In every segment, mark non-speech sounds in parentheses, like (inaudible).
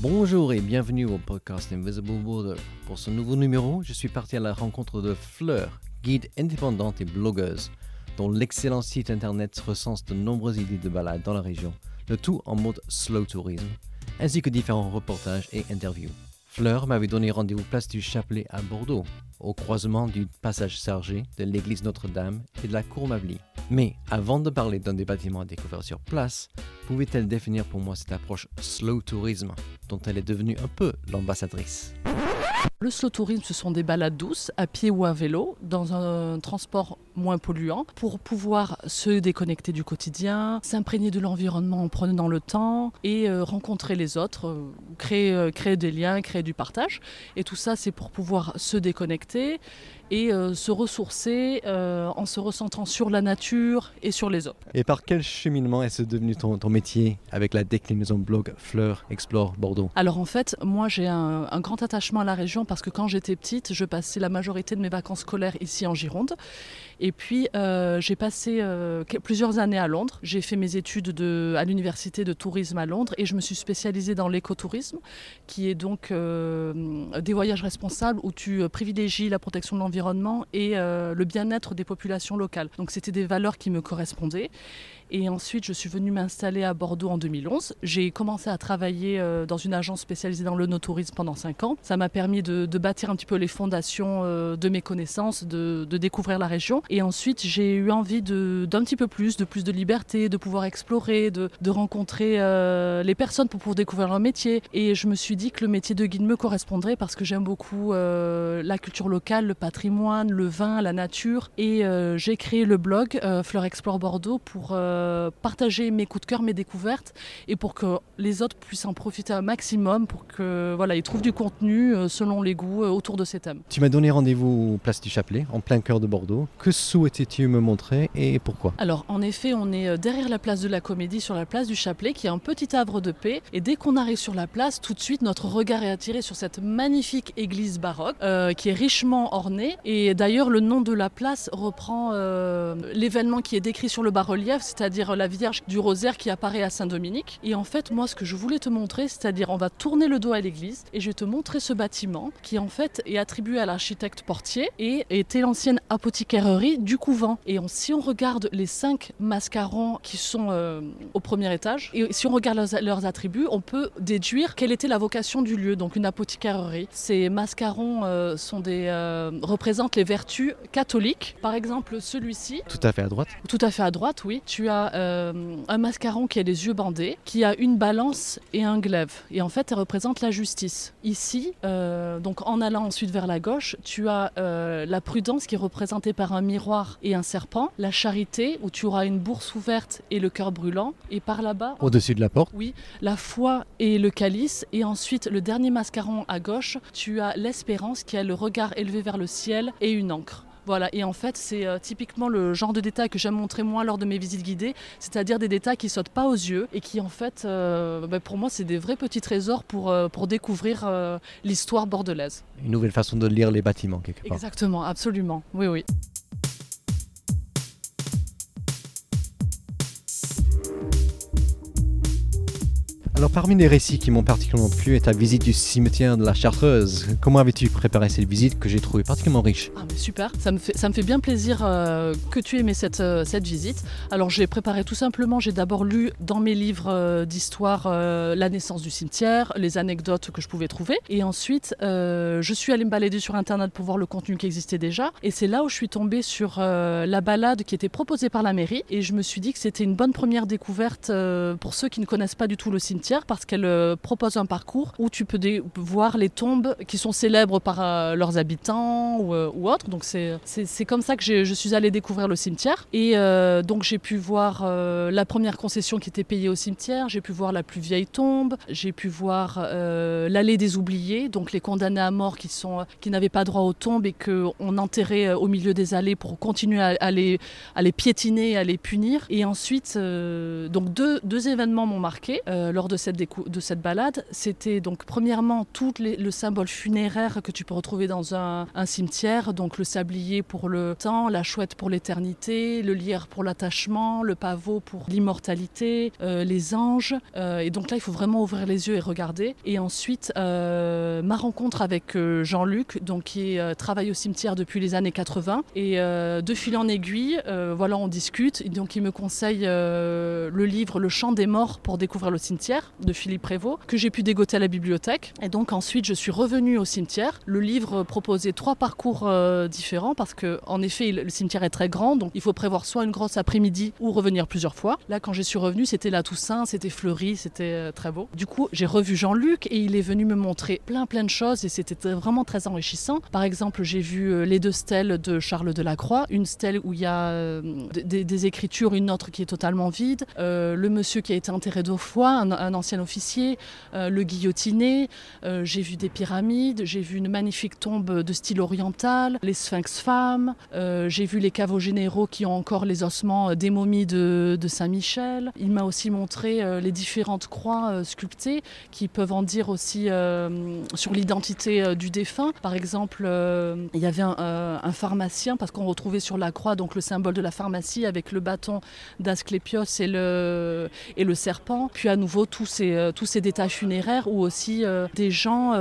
Bonjour et bienvenue au podcast Invisible Border. Pour ce nouveau numéro, je suis parti à la rencontre de Fleur, guide indépendante et blogueuse, dont l'excellent site internet recense de nombreuses idées de balades dans la région, le tout en mode slow tourisme, ainsi que différents reportages et interviews. Fleur m'avait donné rendez-vous place du Chapelet à Bordeaux, au croisement du passage Sergé, de l'église Notre-Dame et de la cour Mably. Mais avant de parler d'un des bâtiments à découvrir sur place, pouvait-elle définir pour moi cette approche slow tourisme dont elle est devenue un peu l'ambassadrice? Le slow tourisme, ce sont des balades douces, à pied ou à vélo, dans un transport moins polluant, pour pouvoir se déconnecter du quotidien, s'imprégner de l'environnement en prenant le temps et euh, rencontrer les autres, euh, créer, euh, créer des liens, créer du partage. Et tout ça, c'est pour pouvoir se déconnecter et se ressourcer en se recentrant sur la nature et sur les autres. Et par quel cheminement est-ce devenu ton, ton métier avec la déclinaison blog Fleur Explore Bordeaux? Alors en fait, moi j'ai un, un grand attachement à la région parce que quand j'étais petite, je passais la majorité de mes vacances scolaires ici en Gironde. Et puis euh, j'ai passé euh, plusieurs années à Londres. J'ai fait mes études de, à l'université de tourisme à Londres et je me suis spécialisée dans l'écotourisme, qui est donc euh, des voyages responsables où tu privilégies la protection de l'environnement et le bien-être des populations locales. Donc c'était des valeurs qui me correspondaient. Et ensuite, je suis venue m'installer à Bordeaux en 2011. J'ai commencé à travailler dans une agence spécialisée dans le no-tourisme pendant 5 ans. Ça m'a permis de, de bâtir un petit peu les fondations euh, de mes connaissances, de, découvrir la région. Et ensuite, j'ai eu envie d'un petit peu plus, de plus de liberté, de pouvoir explorer, de, de rencontrer euh, les personnes pour pouvoir découvrir leur métier. Et je me suis dit que le métier de guide me correspondrait parce que j'aime beaucoup euh, la culture locale, le patrimoine, le vin, la nature. Et j'ai créé le blog Fleur Explore Bordeaux pour partager mes coups de cœur, mes découvertes et pour que les autres puissent en profiter un maximum pour que voilà, ils trouvent du contenu selon les goûts euh, autour de ces thèmes. Tu m'as donné rendez-vous place du Chapelet, en plein cœur de Bordeaux. Que souhaitais-tu me montrer et pourquoi? Alors, en effet, on est euh, derrière la place de la Comédie, sur la place du Chapelet, qui est un petit havre de paix. Et dès qu'on arrive sur la place, tout de suite, notre regard est attiré sur cette magnifique église baroque, euh, qui est richement ornée. Et d'ailleurs, le nom de la place reprend euh, l'événement qui est décrit sur le bas-relief, c'est-à-dire la Vierge du Rosaire qui apparaît à Saint-Dominique. Et en fait, moi, ce que je voulais te montrer, c'est-à-dire, on va tourner le dos à l'église, et je vais te montrer ce bâtiment, qui en fait est attribué à l'architecte Portier, et était l'ancienne apothicairerie du couvent. Et on- si on regarde les cinq mascarons qui sont euh, au premier étage, et si on regarde leurs, leurs attributs, on peut déduire quelle était la vocation du lieu, donc une apothicairerie. Ces mascarons euh, sont des, euh, représentent les vertus catholiques. Par exemple, celui-ci, Tout à fait à droite. tout à fait à droite, oui. Tu as un mascaron qui a les yeux bandés, qui a une balance et un glaive. Et en fait, elle représente la justice. Ici, euh, donc en allant ensuite vers la gauche, tu as euh, la prudence qui est représentée par un miroir et un serpent. La charité, où tu auras une bourse ouverte et le cœur brûlant. Et par là-bas, Au-dessus de la porte. oui, la foi et le calice. Et ensuite, le dernier mascaron à gauche, tu as l'espérance qui a le regard élevé vers le ciel et une encre. Voilà, et en fait, c'est euh, typiquement le genre de détails que j'aime montrer moi lors de mes visites guidées, c'est-à-dire des détails qui sautent pas aux yeux et qui, en fait, euh, bah, pour moi, c'est des vrais petits trésors pour, euh, pour découvrir l'histoire bordelaise. Une nouvelle façon de lire les bâtiments quelque part. Exactement, absolument. Oui, oui. Alors parmi les récits qui m'ont particulièrement plu est ta visite du cimetière de la Chartreuse. Comment avais-tu préparé cette visite que j'ai trouvée particulièrement riche? Ah super, ça me fait, bien plaisir euh, que tu aimais cette, euh, cette visite. Alors j'ai préparé tout simplement, j'ai d'abord lu dans mes livres euh, d'histoire la naissance du cimetière, les anecdotes que je pouvais trouver. Et ensuite, je suis allée me balader sur Internet pour voir le contenu qui existait déjà. Et c'est là où je suis tombée sur la balade qui était proposée par la mairie. Et je me suis dit que c'était une bonne première découverte pour ceux qui ne connaissent pas du tout le cimetière parce qu'elle euh, propose un parcours où tu peux voir les tombes qui sont célèbres par euh, leurs habitants ou, euh, ou autres. Donc c'est comme ça que je suis allée découvrir le cimetière. Et donc j'ai pu voir la première concession qui était payée au cimetière, j'ai pu voir la plus vieille tombe, j'ai pu voir l'allée des oubliés, donc les condamnés à mort qui, qui n'avaient pas droit aux tombes et qu'on enterrait au milieu des allées pour continuer à, les, à les piétiner, à les punir. Et ensuite, donc deux, deux événements m'ont marqué lors de cette, de cette balade, c'était donc premièrement tout le symbole funéraire que tu peux retrouver dans un, cimetière, donc le sablier pour le temps, la chouette pour l'éternité, le lierre pour l'attachement, le pavot pour l'immortalité, euh, les anges. Euh, et donc là, il faut vraiment ouvrir les yeux et regarder. Et ensuite, euh, ma rencontre avec Jean-Luc, donc qui travaille au cimetière depuis les années 80. Et de fil en aiguille, voilà, on discute. Et donc il me conseille le livre Le chant des morts pour découvrir le cimetière de Philippe Prévost, que j'ai pu dégoter à la bibliothèque. Et donc ensuite, je suis revenue au cimetière. Le livre proposait trois parcours différents parce que, en effet, le cimetière est très grand, donc il faut prévoir soit une grosse après-midi ou revenir plusieurs fois. Là, quand je suis revenue, c'était la Toussaint, c'était fleuri, c'était euh, très beau. Du coup, j'ai revu Jean-Luc et il est venu me montrer plein plein de choses et c'était vraiment très enrichissant. Par exemple, j'ai vu euh, les deux stèles de Charles de la Croix, une stèle où il y a euh, des, écritures, une autre qui est totalement vide, le monsieur qui a été enterré deux fois, un, ancien officier, le guillotiné, j'ai vu des pyramides, j'ai vu une magnifique tombe de style oriental, les sphinx femmes, j'ai vu les caveaux généraux qui ont encore les ossements des momies de, Saint-Michel. Il m'a aussi montré euh, les différentes croix euh, sculptées qui peuvent en dire aussi euh, sur l'identité du défunt. Par exemple, il y avait un, pharmacien parce qu'on retrouvait sur la croix donc le symbole de la pharmacie avec le bâton d'Asclépios et le, et le serpent. Puis à nouveau tous ces, tous ces détails funéraires où aussi des gens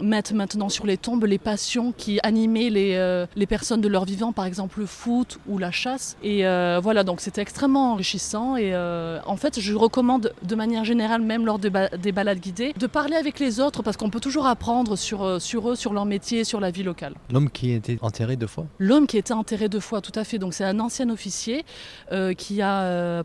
mettent maintenant sur les tombes les passions qui animaient les, les personnes de leur vivant, par exemple le foot ou la chasse. Et voilà, donc c'était extrêmement enrichissant et en fait je recommande de manière générale, même lors des balades guidées, de parler avec les autres parce qu'on peut toujours apprendre sur, euh, sur eux, sur leur métier, sur la vie locale. L'homme qui été enterré deux fois? L'homme qui a été enterré deux fois, tout à fait. Donc c'est un ancien officier euh, qui, a, euh,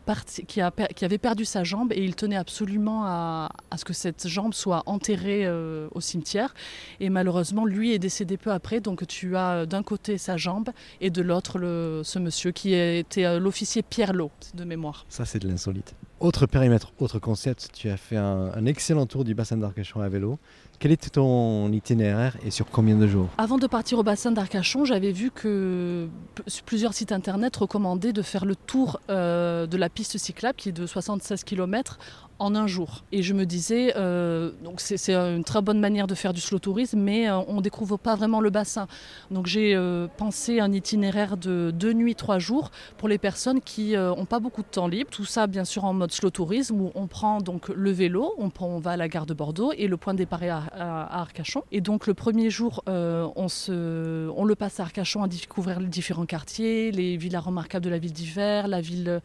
qui, a, qui avait perdu sa jambe et il tenait absolument à, ce que cette jambe soit enterrée au cimetière. Et malheureusement, lui est décédé peu après. Donc tu as d'un côté sa jambe et de l'autre ce monsieur qui était l'officier Pierre Lot, de mémoire. Ça c'est de l'insolite. Autre périmètre, autre concept, tu as fait un, excellent tour du bassin d'Arcachon à vélo. Quel était ton itinéraire et sur combien de jours Avant de partir au bassin d'Arcachon, j'avais vu que plusieurs sites internet recommandaient de faire le tour euh, de la piste cyclable qui est de 76 km en un jour. Et je me disais, euh, donc c'est une très bonne manière de faire du slow tourisme, mais euh, on ne découvre pas vraiment le bassin. Donc j'ai pensé un itinéraire de deux nuits, trois jours pour les personnes qui n'ont pas beaucoup de temps libre. Tout ça, bien sûr, en mode slow tourisme où on prend donc le vélo, on, on va à la gare de Bordeaux et le point de départ est à, Arcachon. Et donc le premier jour, on, se, on le passe à Arcachon à découvrir les différents quartiers, les villas remarquables de la ville d'hiver, la ville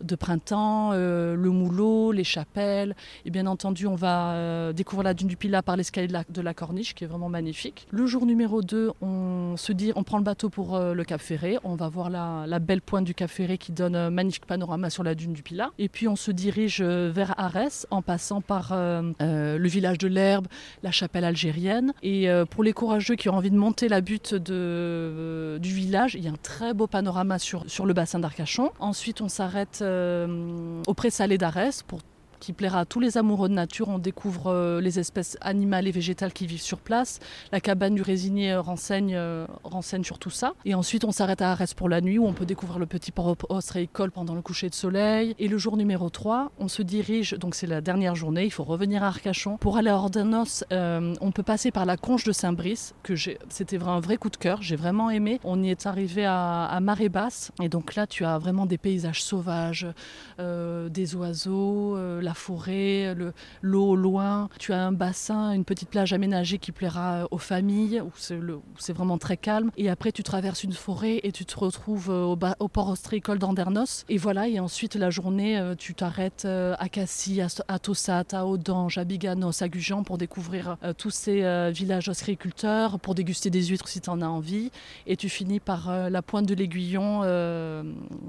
de printemps, le Moulot, les chapelles et bien entendu, on va euh, découvrir la dune du Pilat par l'escalier de la, Corniche, qui est vraiment magnifique. Le jour numéro 2, on se dit, on prend le bateau pour euh, le Cap Ferré. On va voir la, belle pointe du Cap Ferré qui donne un magnifique panorama sur la dune du Pilat. Et puis on se dirige euh, vers Arès en passant par le village de l'Herbe, la chapelle algérienne. Et pour les courageux qui ont envie de monter la butte de, du village, il y a un très beau panorama sur, sur le bassin d'Arcachon. Ensuite, on s'arrête au pré-salé d'Arès pour qui plaira à tous les amoureux de nature. On découvre euh, les espèces animales et végétales qui vivent sur place. La cabane du résinier euh, renseigne, euh, renseigne sur tout ça. Et ensuite, on s'arrête à Arès pour la nuit où on peut découvrir le petit port ostréicole pendant le coucher de soleil. Et le jour numéro 3, on se dirige, donc c'est la dernière journée, il faut revenir à Arcachon. Pour aller à Ordanos, on peut passer par la conche de Saint-Brice, que c'était un vrai coup de cœur, j'ai vraiment aimé. On y est arrivé à, à, marée basse. Et donc là, tu as vraiment des paysages sauvages, des oiseaux, forêt, l'eau au loin. Tu as un bassin, une petite plage aménagée qui plaira aux familles, où c'est vraiment très calme. Et après, tu traverses une forêt et tu te retrouves au, au port ostréicole d'Andernos. Et voilà, et ensuite, la journée, euh, tu t'arrêtes euh, à Cassis, à, Tossat, à Audange, à Biganos, à Gujan pour découvrir euh, tous ces villages ostréiculteurs, pour déguster des huîtres si tu en as envie. Et tu finis par la pointe de l'aiguillon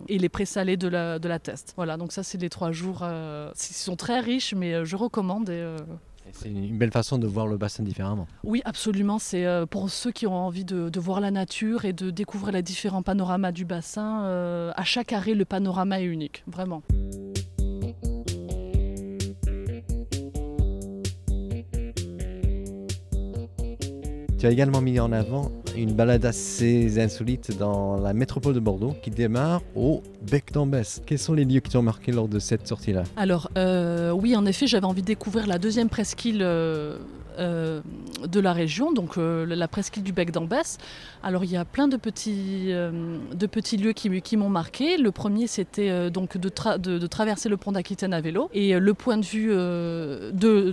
et les présalés de la, de la Teste. Voilà, donc ça, c'est les trois jours sont très riches, mais euh, je recommande. Euh, et, c'est une belle façon de voir le bassin différemment. Oui, absolument. C'est euh, pour ceux qui ont envie de, voir la nature et de découvrir les différents panoramas du bassin. à chaque arrêt, le panorama est unique, vraiment. Tu as également mis en avant une balade assez insolite dans la métropole de Bordeaux qui démarre au Bec d'Ambès. Quels sont les lieux qui t'ont marqué lors de cette sortie-là? Alors, euh, oui, en effet, j'avais envie de découvrir la deuxième presqu'île. Euh, euh, de la région, donc euh, la presqu'île du Bec d'Ambès. Alors il y a plein de petits, euh, de petits lieux qui, m'ont marqué. Le premier c'était donc de, traverser le pont d'Aquitaine à vélo et le point de vue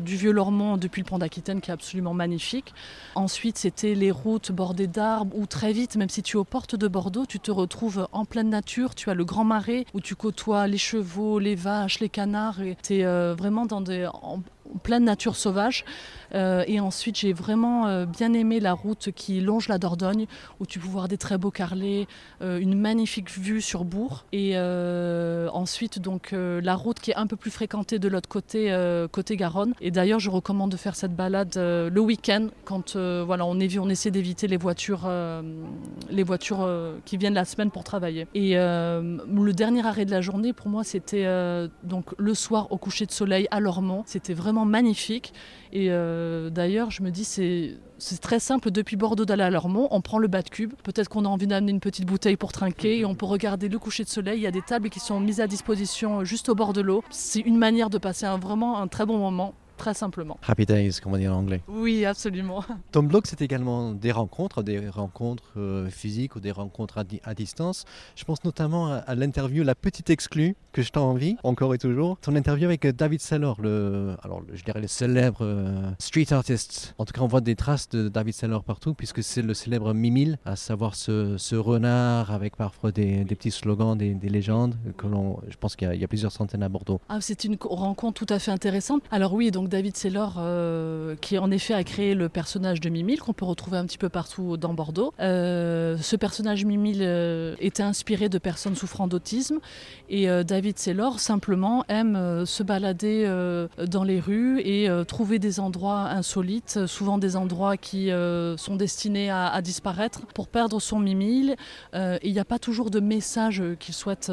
du vieux Lormont depuis le pont d'Aquitaine qui est absolument magnifique. Ensuite c'était les routes bordées d'arbres où très vite, même si tu es aux portes de Bordeaux, tu te retrouves en pleine nature. Tu as le grand marais où tu côtoies les chevaux, les vaches, les canards et tu es vraiment dans des, pleine nature sauvage. Euh, et ensuite, j'ai vraiment euh, bien aimé la route qui longe la Dordogne, où tu peux voir des très beaux carrelets, euh, une magnifique vue sur Bourg. Et ensuite, donc, la route qui est un peu plus fréquentée de l'autre côté, côté Garonne. Et d'ailleurs, je recommande de faire cette balade le week-end, quand voilà, on, on essaie d'éviter les voitures, les voitures qui viennent la semaine pour travailler. Et le dernier arrêt de la journée, pour moi, c'était donc le soir au coucher de soleil à Lormont. C'était vraiment magnifique. Et euh, d'ailleurs, je me dis, c'est c'est très simple, depuis Bordeaux d'aller à Lormont, on prend le bas de cube. Peut-être qu'on a envie d'amener une petite bouteille pour trinquer et on peut regarder le coucher de soleil. Il y a des tables qui sont mises à disposition juste au bord de l'eau. C'est une manière de passer un, vraiment un très bon moment très simplement. Happy days, comme on dit en anglais. Oui, absolument. (laughs) Ton blog, c'est également des rencontres, des rencontres euh, physiques ou des rencontres à, distance. Je pense notamment à, l'interview, la petite exclue que je t'ai envie, encore et toujours. Ton interview avec euh, David Sellor, le, alors je dirais le célèbre euh, street artist. En tout cas, on voit des traces de David Sellor partout, puisque c'est le célèbre Mimile, à savoir ce, renard avec parfois des, petits slogans, des, légendes. Que je pense qu'il y, y, a plusieurs centaines à Bordeaux. Ah, c'est une rencontre tout à fait intéressante. Alors oui, donc David Sellor, euh, qui en effet a créé le personnage de Mimile, qu'on peut retrouver un petit peu partout dans Bordeaux. Euh, ce personnage Mimile euh, était inspiré de personnes souffrant d'autisme et David Sellor simplement aime se balader dans les rues et trouver des endroits insolites, souvent des endroits qui sont destinés à, disparaître pour perdre son Mimile. il n'y a pas toujours de message qu'il souhaite,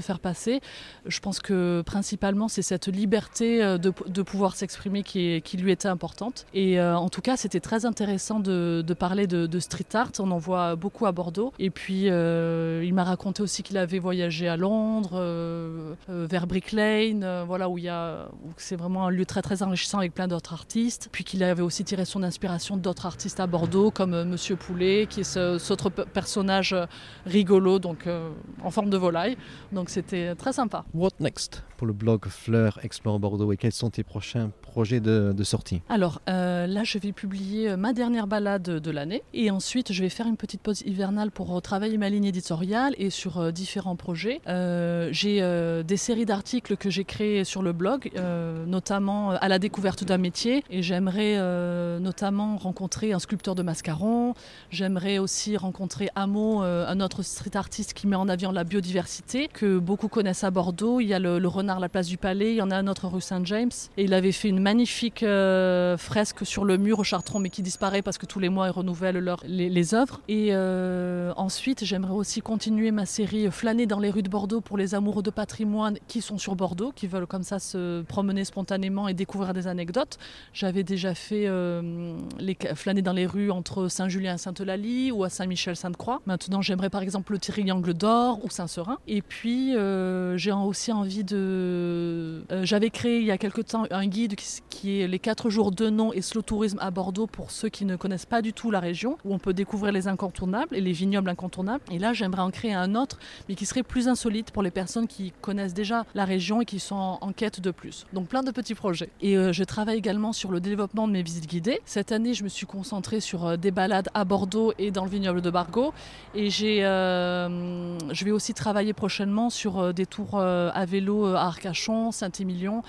faire passer. Je pense que principalement c'est cette liberté de pouvoir s'exprimer qui, lui était importante. Et euh, en tout cas, c'était très intéressant de, parler de, street art. On en voit beaucoup à Bordeaux. Et puis, euh, il m'a raconté aussi qu'il avait voyagé à Londres, euh, vers Brick Lane, voilà, où, a, c'est vraiment un lieu très très enrichissant avec plein d'autres artistes. Puis qu'il avait aussi tiré son inspiration d'autres artistes à Bordeaux, comme Monsieur Poulet, qui est ce, cet autre personnage rigolo, donc en forme de volaille. Donc c'était très sympa. What next? Pour le blog Fleur Explore Bordeaux et quels sont tes prochains projets de, sortie Alors euh, là, je vais publier euh, ma dernière balade de l'année et ensuite je vais faire une petite pause hivernale pour retravailler ma ligne éditoriale et sur euh, différents projets. j'ai des séries d'articles que j'ai créés sur le blog, notamment à la découverte d'un métier et j'aimerais notamment rencontrer un sculpteur de mascaron. J'aimerais aussi rencontrer Amo, un autre street artiste qui met en avion la biodiversité que beaucoup connaissent à Bordeaux. Il y a le, le renard la place du Palais, il y en a un autre rue Saint-James et il avait fait une magnifique euh, fresque sur le mur au Chartron, mais qui disparaît parce que tous les mois ils renouvellent les, œuvres. Et euh, ensuite, j'aimerais aussi continuer ma série Flâner dans les rues de Bordeaux pour les amoureux de patrimoine qui sont sur Bordeaux, qui veulent comme ça se promener spontanément et découvrir des anecdotes. J'avais déjà fait euh, les, flâner dans les rues entre Saint-Julien et Sainte-Eulalie ou à Saint-Michel-Sainte-Croix. Maintenant, j'aimerais par exemple le triangle d'or ou Saint-Seurin. Et puis, j'ai aussi envie de. J'avais créé il y a quelque temps un guide qui, est les 4 jours de nom et slow tourisme à Bordeaux pour ceux qui ne connaissent pas du tout la région, où on peut découvrir les incontournables et les vignobles incontournables. Et là, j'aimerais en créer un autre, mais qui serait plus insolite pour les personnes qui connaissent déjà la région et qui sont en, quête de plus. Donc plein de petits projets. Et euh, je travaille également sur le développement de mes visites guidées. Cette année, je me suis concentrée sur euh, des balades à Bordeaux et dans le vignoble de Bargot. Et euh, je vais aussi travailler prochainement sur des tours à vélo à Arcachon, Saint-Émilion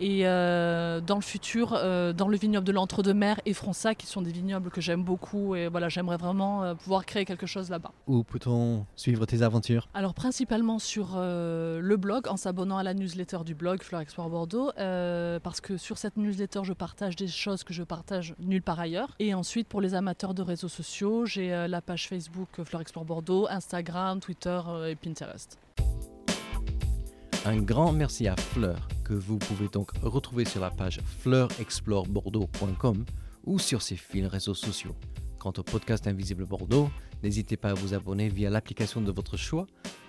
et euh, dans le futur, euh, dans le vignoble de l'Entre-deux-Mers et Fronsac, qui sont des vignobles que j'aime beaucoup. Et voilà, j'aimerais vraiment euh, pouvoir créer quelque chose là-bas. Où peut-on suivre tes aventures? Alors, principalement sur le blog, en s'abonnant à la newsletter du blog Fleur Export Bordeaux, parce que sur cette newsletter, je partage des choses que je partage nulle part ailleurs. Et ensuite, pour les amateurs de réseaux sociaux, j'ai la page Facebook Fleur Export Bordeaux, Instagram, Twitter et Pinterest. Un grand merci à Fleur, que vous pouvez donc retrouver sur la page fleurexplorebordeaux.com ou sur ses fils réseaux sociaux. Quant au podcast Invisible Bordeaux, n'hésitez pas à vous abonner via l'application de votre choix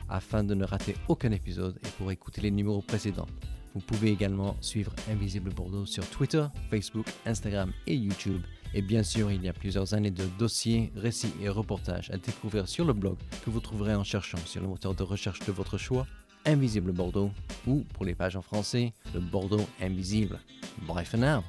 afin de ne rater aucun épisode et pour écouter les numéros précédents. Vous pouvez également suivre Invisible Bordeaux sur Twitter, Facebook, Instagram et YouTube. Et bien sûr, il y a plusieurs années de dossiers, récits et reportages à découvrir sur le blog que vous trouverez en cherchant sur le moteur de recherche de votre choix, Invisible Bordeaux, ou pour les pages en français, le Bordeaux Invisible. Bref, for now.